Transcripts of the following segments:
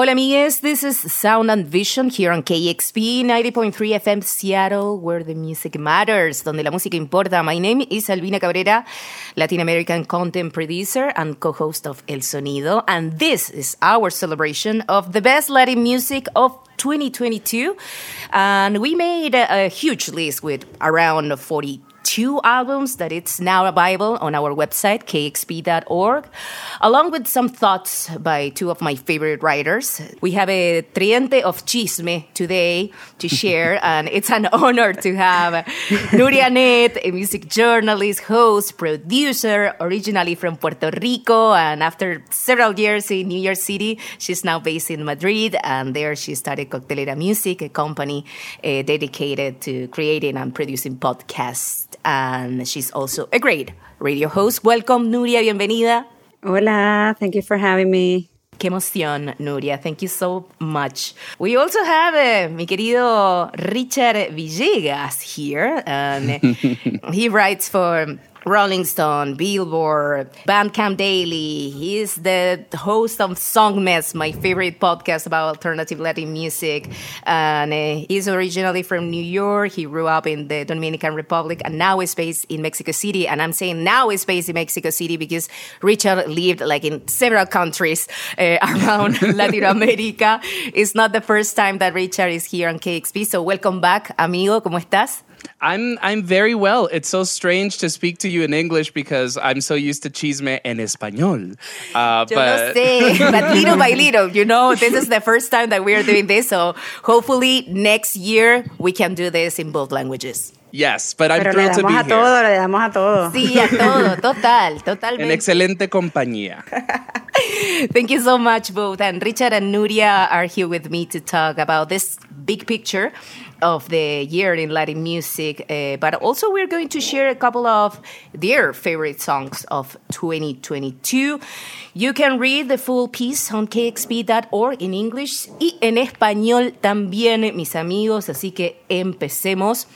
Hola amigues, this is Sound and Vision here on KEXP 90.3 FM Seattle, where the music matters, donde la música importa. My name is Albina Cabrera, Latin American content producer and co-host of El Sonido, and this is our celebration of the best Latin music of 2022. And we made a, a huge list with around 40 two albums that it's now available on our website, kexp.org, along with some thoughts by two of my favorite writers. We have a triente of chisme today to share, and it's an honor to have Nuria Net, a music journalist, host, producer, originally from Puerto Rico, and after several years in New York City, she's now based in Madrid, and there she started Coctelera Music, a company uh, dedicated to creating and producing podcasts and she's also a great radio host. Welcome, Nuria, bienvenida. Hola, thank you for having me. Qué emoción, Nuria. Thank you so much. We also have uh, mi querido Richard Villegas here. And he writes for Rolling Stone, Billboard, Bandcamp Daily. He's the host of Song Mess, my favorite podcast about alternative Latin music. And uh, he's originally from New York. He grew up in the Dominican Republic and now is based in Mexico City. And I'm saying now is based in Mexico City because Richard lived like in several countries uh, around Latin America. It's not the first time that Richard is here on KEXP. So welcome back, amigo. ¿Cómo estás? I'm I'm very well. It's so strange to speak to you in English because I'm so used to chisme en español. Uh, Yo but... sé, but little by little, you know, this is the first time that we are doing this. So hopefully next year we can do this in both languages. Yes, but I'm Pero thrilled to be a here. Todo, le damos a todo. Sí, a todo, total, totalmente. En excelente compañía. Thank you so much, both. And Richard and Nuria are here with me to talk about this big picture of the year in Latin music, uh, but also we're going to share a couple of their favorite songs of 2022. You can read the full piece on kexp.org in English y en español también, mis amigos, así que empecemos.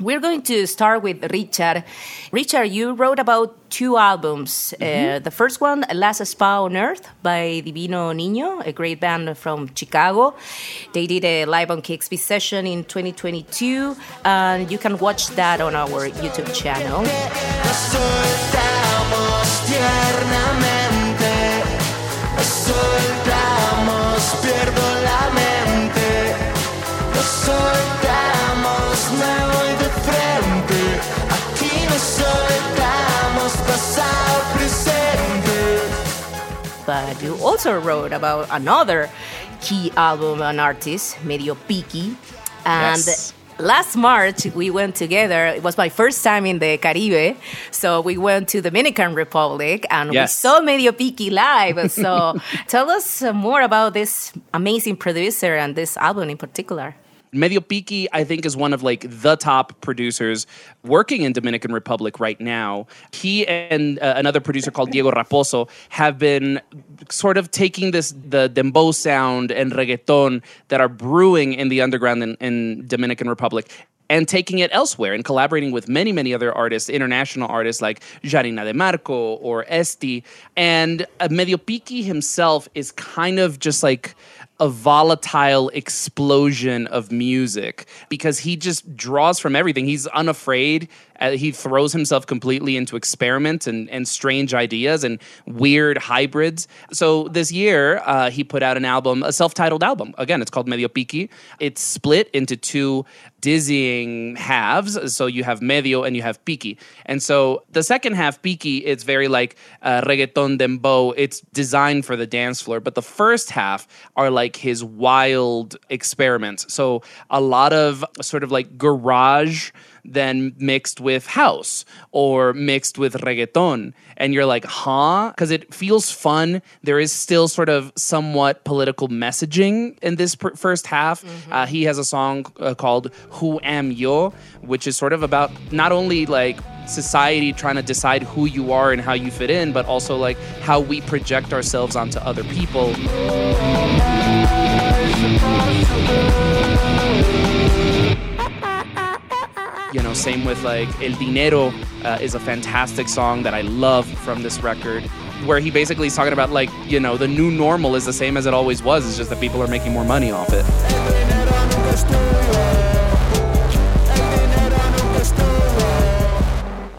We're going to start with Richard. Richard, you wrote about two albums. Uh, mm-hmm. the first one, Last Spa on Earth by Divino Niño, a great band from Chicago. They did a live on KEXP session in 2022, and you can watch that on our YouTube channel. But you also wrote about another key album an artist, Mediopicky. And yes. last March we went together. It was my first time in the Caribe. So we went to Dominican Republic and yes. we saw Mediopicky live. So tell us more about this amazing producer and this album in particular. Mediopicky, I think, is one of like the top producers working in Dominican Republic right now. He and uh, another producer called Diego Raposo have been sort of taking this the dembow sound and reggaeton that are brewing in the underground in, in Dominican Republic and taking it elsewhere and collaborating with many, many other artists, international artists like Jarina De Marco or Esti. And uh, Mediopicky himself is kind of just like a volatile explosion of music because he just draws from everything. He's unafraid. Uh, he throws himself completely into experiments and, and strange ideas and weird hybrids. So this year, uh, he put out an album, a self titled album. Again, it's called Mediopicky. It's split into two dizzying halves. So you have medio and you have piqui. And so the second half, piqui, it's very like uh, reggaeton dembow. It's designed for the dance floor. But the first half are like his wild experiments. So a lot of sort of like garage then mixed with house or mixed with reggaeton. And you're like, huh? Because it feels fun. There is still sort of somewhat political messaging in this per- first half. Mm-hmm. Uh, he has a song uh, called Who Am Yo, which is sort of about not only like society trying to decide who you are and how you fit in, but also like how we project ourselves onto other people. You know, same with like El Dinero uh, is a fantastic song that I love from this record, where he basically is talking about like, you know, the new normal is the same as it always was. It's just that people are making more money off it.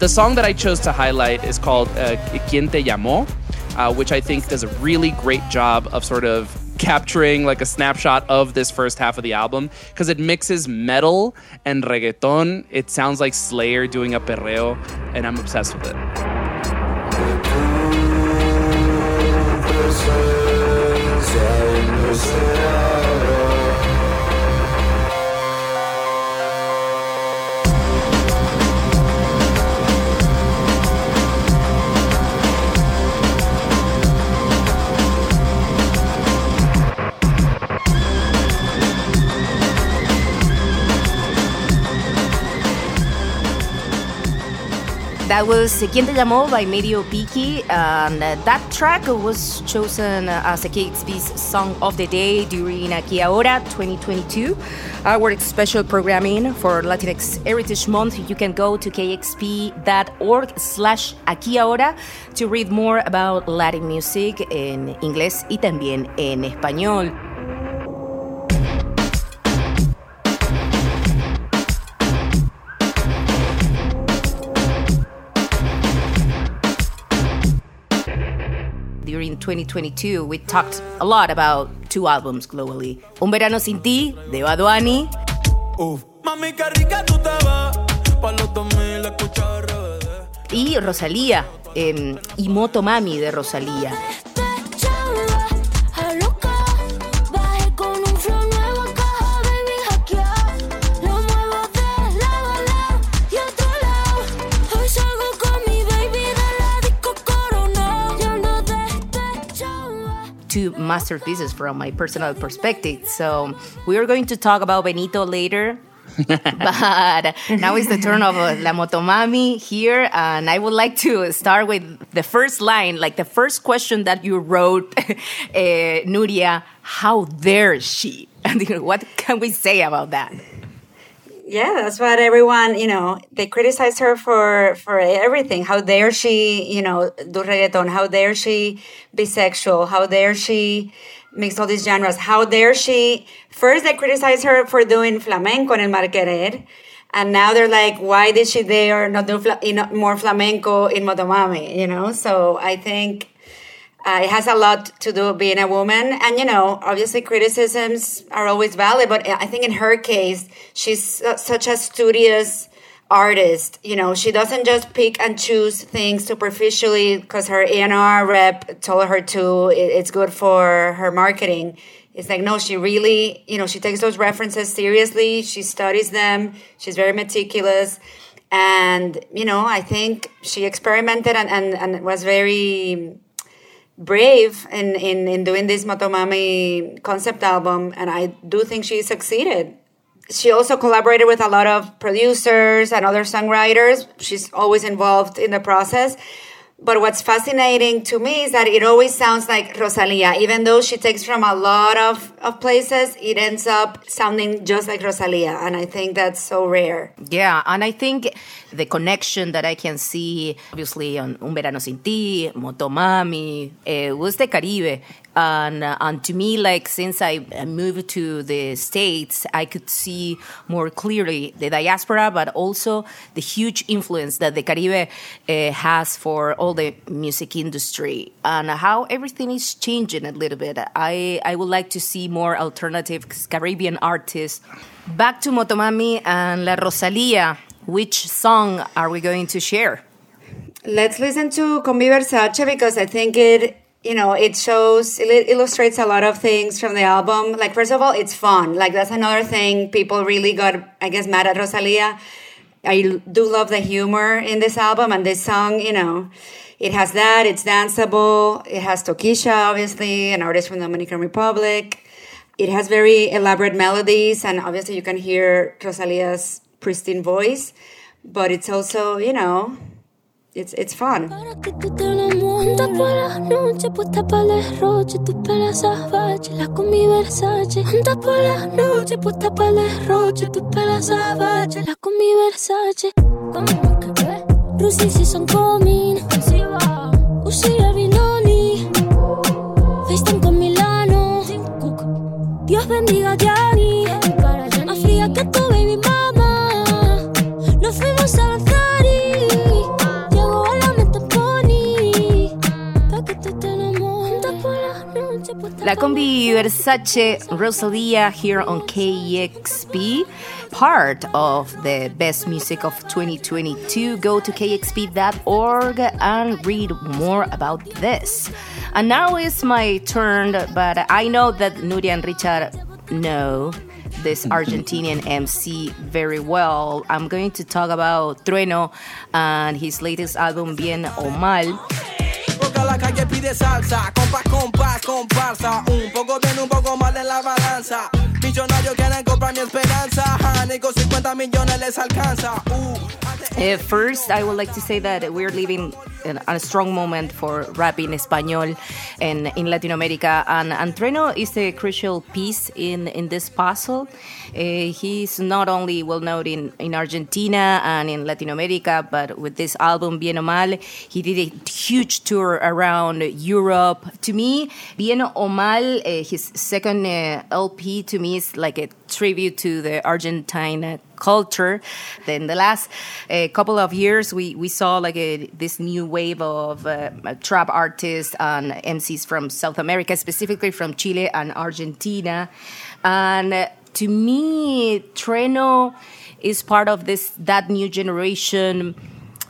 The song that I chose to highlight is called uh, Quien Te Llamó, uh, which I think does a really great job of sort of capturing like a snapshot of this first half of the album because it mixes metal and reggaeton. It sounds like Slayer doing a perreo, and I'm obsessed with it. That was Quien Te Llamó by Mediopicky, and uh, that track was chosen as a KEXP's Song of the Day during Aquí Ahora 2022, our special programming for Latinx Heritage Month. You can go to kexp.org slash Aquí Ahora to read more about Latin music in English y también en español. 2022, we talked a lot about two albums globally. Un Verano Sin Ti, de Baduani. Uf. Mami, qué rica tú te ves. Pa' los 2000 escuchaba RBD. Y Rosalía, eh, y Moto Mami de Rosalía. Masterpieces from my personal perspective. So we are going to talk about Benito later. but now it's the turn of uh, La Motomami here, and I would like to start with the first line, like the first question that you wrote, uh, Nuria. How dare she? And what can we say about that? Yeah, that's what everyone, you know, they criticize her for for everything. How dare she, you know, do reggaeton? How dare she be sexual? How dare she mix all these genres? How dare she? First, they criticize her for doing flamenco in El Mal Querer. And now they're like, why did she dare not do fla- more flamenco in Motomami? You know, so I think uh, it has a lot to do being a woman. And, you know, obviously criticisms are always valid, but I think in her case, she's such a studious artist. You know, she doesn't just pick and choose things superficially because her A&R rep told her to, it's good for her marketing. It's like, no, she really, you know, she takes those references seriously. She studies them. She's very meticulous. And, you know, I think she experimented and, and, and was very brave in, in, in doing this Motomami concept album, and I do think she succeeded. She also collaborated with a lot of producers and other songwriters. She's always involved in the process. But what's fascinating to me is that it always sounds like Rosalia. Even though she takes from a lot of, of places, it ends up sounding just like Rosalia. And I think that's so rare. Yeah, and I think the connection that I can see, obviously, on Un Verano Sin Ti, Motomami, uh, was the Caribe. And, uh, and to me, like, since I I moved to the States, I could see more clearly the diaspora, but also the huge influence that the Caribe uh, has for all the music industry and how everything is changing a little bit. I, I would like to see more alternative Caribbean artists. Back to Motomami and La Rosalia. Which song are we going to share? Let's listen to Con Mi Versace because I think it, you know, it shows, it illustrates a lot of things from the album. Like, first of all, it's fun. Like, that's another thing people really got, I guess, mad at Rosalia. I do love the humor in this album and this song, you know, it has that, it's danceable. It has Tokischa, obviously, an artist from the Dominican Republic. it has very elaborate melodies, and obviously you can hear Rosalia's pristine voice, but it's also, you know, it's it's fun. Derroche, La combi Versace Rosalia here on KEXP. part of the best music of 2022. Go to kexp.org and read more about this. And now it's my turn, but I know that Nuria and Richard know this Argentinian MC very well. I'm going to talk about Trueno and his latest album, Bien o Mal. La calle pide salsa, compás, compás, comparsa. Un poco bien, un poco mal en la balanza. Millonarios quieren comprar mi esperanza. Ja, ni con 50 millones les alcanza. Uh, Uh, first, I would like to say that we're living in a strong moment for rap in Espanol and in Latin America. And Antreno is a crucial piece in, in this puzzle. Uh, he's not only well known in, in Argentina and in Latin America, but with this album, Bien o Mal, he did a huge tour around Europe. To me, Bien o Mal, uh, his second uh, LP, to me is like a tribute to the Argentine culture. Then the last uh, couple of years, we, we saw like a, this new wave of uh, trap artists and MCs from South America, specifically from Chile and Argentina. And uh, to me, Trueno is part of this that new generation.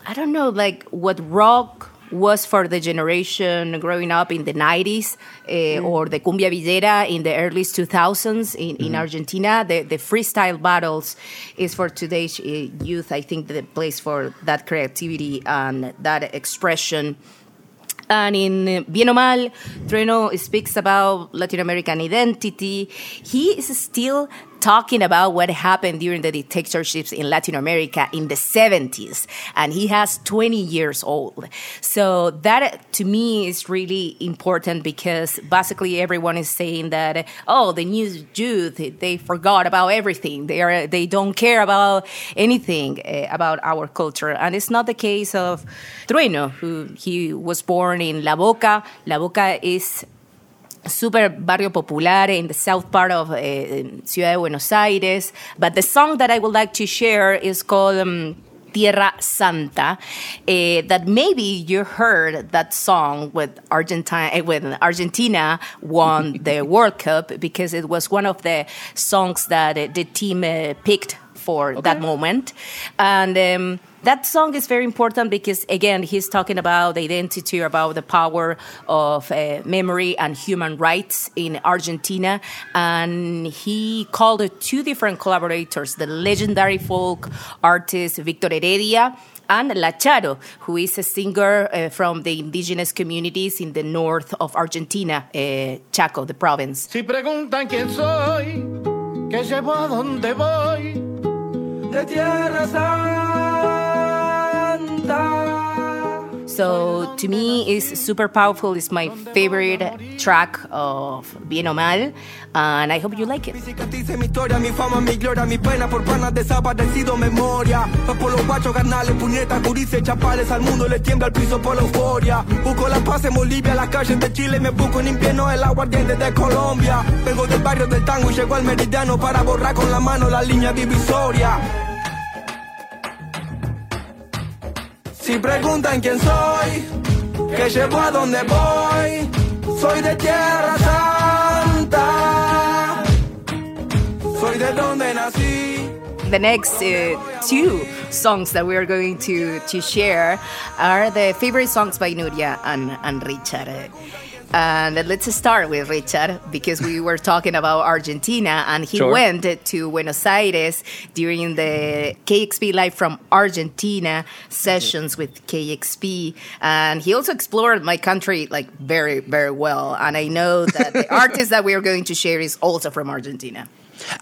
I don't know, like what rock was for the generation growing up in the 90s uh, or the cumbia villera in the early 2000s in, in Argentina. The, the freestyle battles is for today's uh, youth. I think the place for that creativity and that expression. And in eh, Bien o Mal, Trueno speaks about Latin American identity. He is still talking about what happened during the dictatorships in Latin America in the 70s. And he has 20 years old. So that to me is really important because basically everyone is saying that, oh, the new youth, they forgot about everything. They are, they don't care about anything uh, about our culture. And it's not the case of Trueno, who he was born in La Boca. La Boca is super barrio popular in the south part of uh, Ciudad de Buenos Aires. But the song that I would like to share is called um, Tierra Santa. Uh, that maybe you heard that song with Argentina when Argentina won the World Cup because it was one of the songs that the team uh, picked for that moment. And um, that song is very important because, again, he's talking about the identity, about the power of uh, memory and human rights in Argentina. And he called two different collaborators the legendary folk artist Victor Heredia and La Charo, who is a singer uh, from the indigenous communities in the north of Argentina, uh, Chaco, the province. Si preguntan quién soy, que llevo a dónde voy. de Tierra. So to me, it's super powerful. It's my favorite track of Bien o Mal, and I hope you like it. Mi historia, mi fama, mi gloria, mi pena por panas desaparecido, memoria. Por los guachos, carnales, puñetas, gurises, chapales, al mundo le tiembla el piso por la euforia. Busco la paz en Bolivia, las calles de Chile, me busco en invierno el aguardiente de Colombia. Vengo del barrio del tango y llego al meridiano para borrar con la mano la línea divisoria. Si preguntan quién soy, que llevo a dónde voy, soy de Tierra Santa, soy de donde nací. The next uh, two songs that we are going to, to share are the favorite songs by Nuria and, and Richard. And let's start with Richard because we were talking about Argentina and he Sure. went to Buenos Aires during the KEXP Live from Argentina sessions with KEXP. And he also explored my country like very, very well. And I know that the artist that we are going to share is also from Argentina.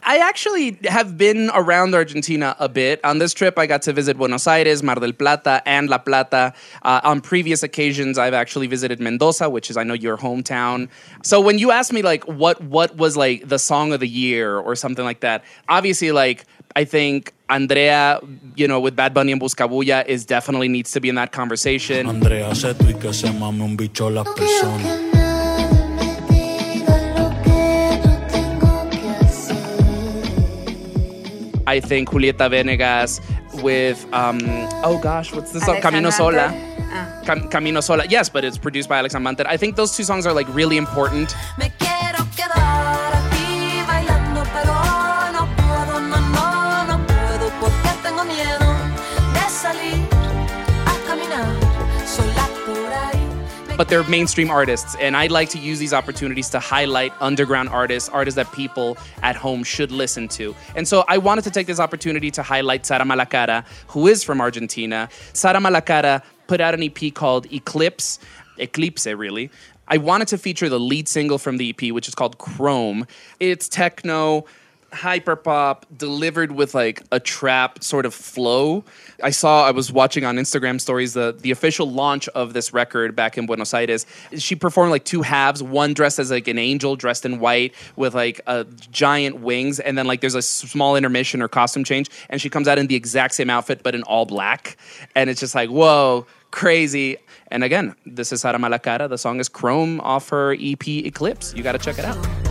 I actually have been around Argentina a bit. On this trip, I got to visit Buenos Aires, Mar del Plata, and La Plata. Uh, on previous occasions, I've actually visited Mendoza, which is I know your hometown. So when you ask me like what what was like the song of the year or something like that, obviously like I think Andrea, you know, with Bad Bunny and Buscabulla is definitely needs to be in that conversation. Andrea I think Julieta Venegas with um oh gosh, what's the song? Camino Sola. Ah. Cam- Camino Sola. Yes, but it's produced by Alex Anwandter. I think those two songs are like really important. Me But they're mainstream artists, and I'd like to use these opportunities to highlight underground artists, artists that people at home should listen to. And so I wanted to take this opportunity to highlight Sara Malacara, who is from Argentina. Sara Malacara put out an EP called Eclipse, Eclipse, really. I wanted to feature the lead single from the EP, which is called Chrome. It's techno, hyperpop, delivered with like a trap sort of flow. I saw, I was watching on Instagram stories the, the official launch of this record back in Buenos Aires. She performed like two halves, one dressed as like an angel dressed in white with like a giant wings, and then like there's a small intermission or costume change, and she comes out in the exact same outfit but in all black. And it's just like, whoa, crazy. And again, this is Sara Malacara. The song is Chrome off her EP Eclipse. You got to check it out.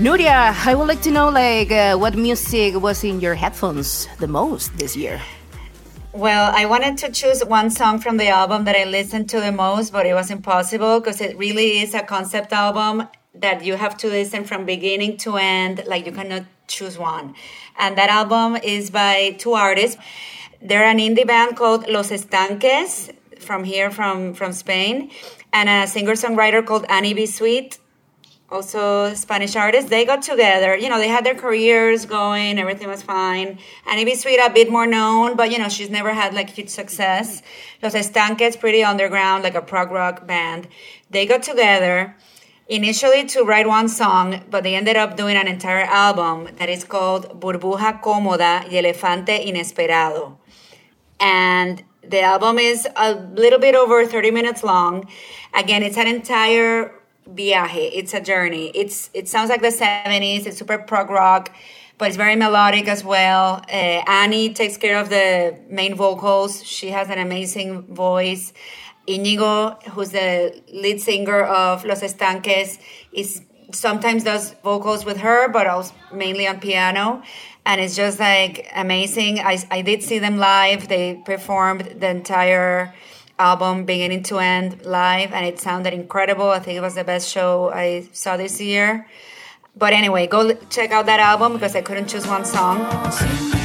Nuria, I would like to know like uh, what music was in your headphones the most this year. Well, I wanted to choose one song from the album that I listened to the most, but it was impossible because it really is a concept album that you have to listen from beginning to end. Like you cannot choose one. And that album is by two artists. They're an indie band called Los Estanques from here, from, from Spain, and a singer songwriter called Annie B. Sweet also Spanish artists, they got together. You know, they had their careers going, everything was fine. Annie. Sweet, a bit more known, but you know, she's never had like huge success. Los Estanques, pretty underground, like a prog rock band. They got together initially to write one song, but they ended up doing an entire album that is called Burbuja Cómoda y Elefante Inesperado and the album is a little bit over 30 minutes long again it's an entire viaje it's a journey it's it sounds like the 70s it's super prog rock but it's very melodic as well uh, annie takes care of the main vocals she has an amazing voice Inigo, who's the lead singer of Los Estanques, is sometimes does vocals with her, but also mainly on piano. And it's just like amazing. I, I did see them live. They performed the entire album beginning to end live, and it sounded incredible. I think it was the best show I saw this year. But anyway, go check out that album because I couldn't choose one song.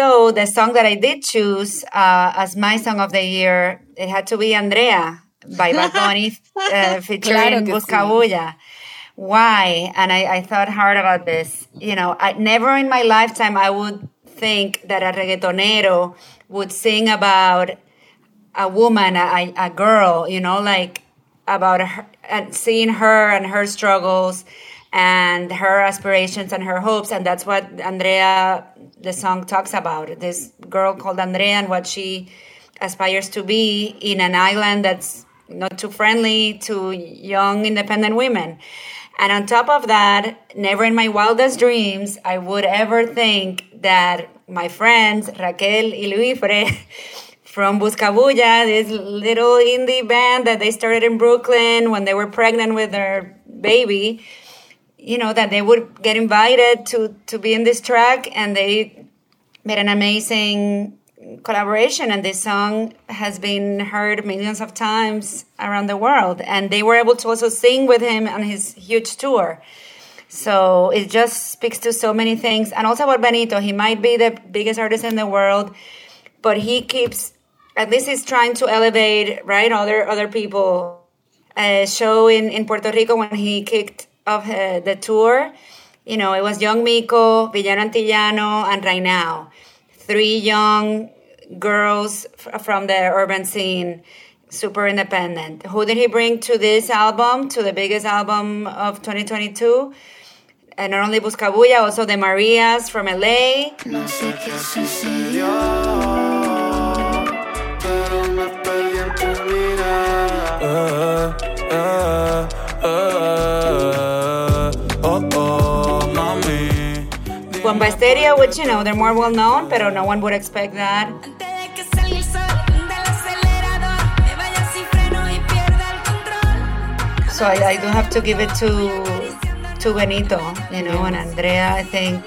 So the song that I did choose uh, as my song of the year, it had to be Andrea by Bad Bunny uh, featuring Claro que sí. Why? And I, I thought hard about this. You know, I never in my lifetime I would think that a reggaetonero would sing about a woman, a, a girl, you know, like about her, and seeing her and her struggles and her aspirations and her hopes. And that's what Andrea, the song talks about. This girl called Andrea and what she aspires to be in an island that's not too friendly to young independent women. And on top of that, never in my wildest dreams I would ever think that my friends Raquel y Luifre from Buscabulla, this little indie band that they started in Brooklyn when they were pregnant with their baby, you know, that they would get invited to to be in this track and they made an amazing collaboration and this song has been heard millions of times around the world. And they were able to also sing with him on his huge tour. So it just speaks to so many things. And also about benito. He might be the biggest artist in the world but he keeps at least he's trying to elevate right other other people. Show in, in puerto rico when he kicked off uh, the tour you know it was young miko villano antillano and right now three young girls f- from the urban scene, super independent. Who did he bring to this album, to the biggest album of 2022? And not only Buscabulla, also the Marias from LA. No sé Bomba Estéreo, which, you know, they're more well known, pero no one would expect that. Antes de que salga el sol del acelerador, me vaya sin freno y pierda el control. So I, I do have to give it to to Benito, you know, and Andrea, I think,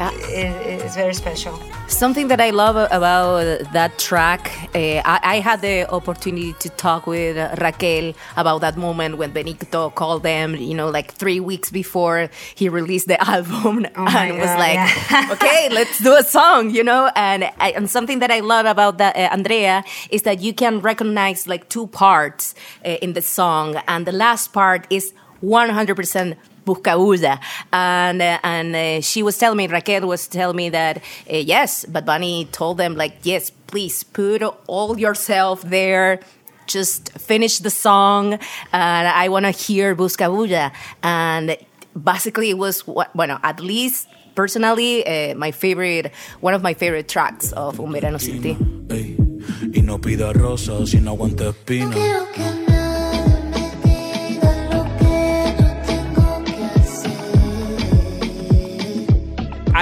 ah. is, is very special. Something that I love about that track, uh, I, I had the opportunity to talk with Raquel about that moment when Benito called them, you know, like three weeks before he released the album, Oh and was God, like, yeah. "Okay, let's do a song," you know. And I, and something that I love about that, uh, Andrea is that you can recognize like two parts uh, in the song, and the last part is 100% Buscabulla. And, uh, and uh, she was telling me, Raquel was telling me that, uh, yes, but Bunny told them, like, yes, please put all yourself there. Just finish the song. And I want to hear Buscabulla. And basically, it was, what, bueno, at least personally, uh, my favorite, one of my favorite tracks of Un Verano Sin Ti. Ey, Y no pida rosas si no aguanta espina. Quiero que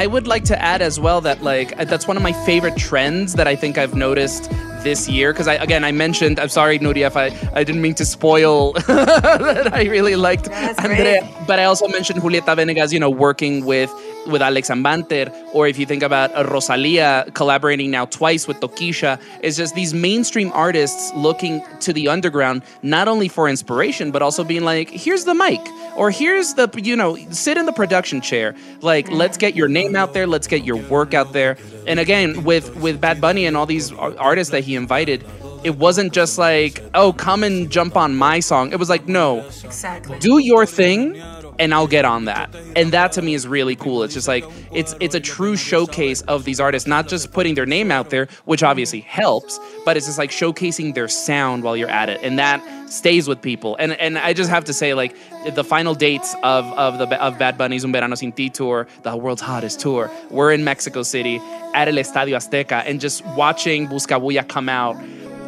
I would like to add as well that like uh, that's one of my favorite trends that I think I've noticed this year because I again I mentioned I'm sorry Nuria if I, I didn't mean to spoil that I really liked Andrea great. but I also mentioned Julieta Venegas you know working with with Alex Anwandter or if you think about Rosalia collaborating now twice with Tokischa it's just these mainstream artists looking to the underground not only for inspiration but also being like here's the mic or here's the you know sit in the production chair. Like let's get your name out there let's get your work out there. And again with with bad bunny and all these artists that he invited it wasn't just like oh come and jump on my song. It was like no. Exactly. do your thing and I'll get on that. And that to me is really cool. It's just like it's it's a true showcase of these artists, not just putting their name out there, which obviously helps, but it's just like showcasing their sound while you're at it. And that stays with people. And and I just have to say like the final dates of of the of Bad Bunny's Un Verano Sin Ti tour, the world's hottest tour, we're in Mexico City at El Estadio Azteca and just watching Buscabulla come out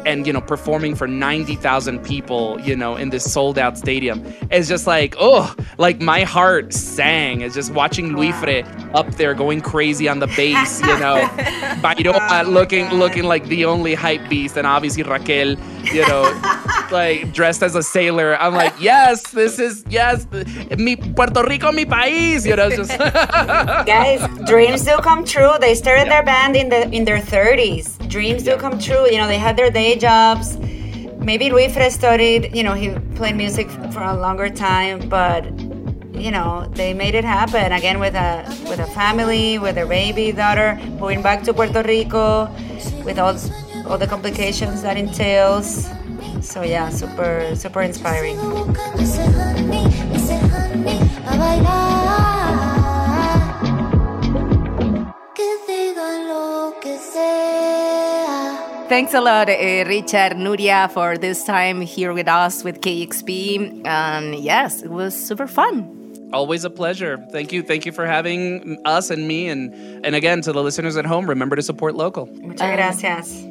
and you know performing for 90,000 people you know in this sold out stadium it's just like oh like my heart sang. It's just watching Luifre up there going crazy on the bass you know. Bairoa oh, looking looking like the only hype beast and obviously Raquel you know like dressed as a sailor. I'm like yes this is yes mi Puerto Rico mi país you know just Guys, dreams do come true. They started their band in the in their 30s. Dreams do come true. You know, they had their day jobs. Maybe Luifre studied, you know, he played music for a longer time, but you know, they made it happen again with a with a family, with a baby daughter, moving back to Puerto Rico, with all all the complications that entails. So yeah, super super inspiring. Thanks a lot, uh, Richard, Nuria, for this time here with us with KEXP. And yes, it was super fun. Always a pleasure. Thank you. Thank you for having us and me. And, and again, to the listeners at home, remember to support local. Muchas gracias.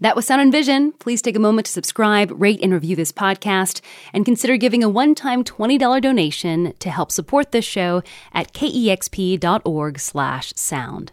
That was Sound and Vision. Please take a moment to subscribe, rate, and review this podcast, and consider giving a one-time $20 donation to help support this show at kexp.org/sound.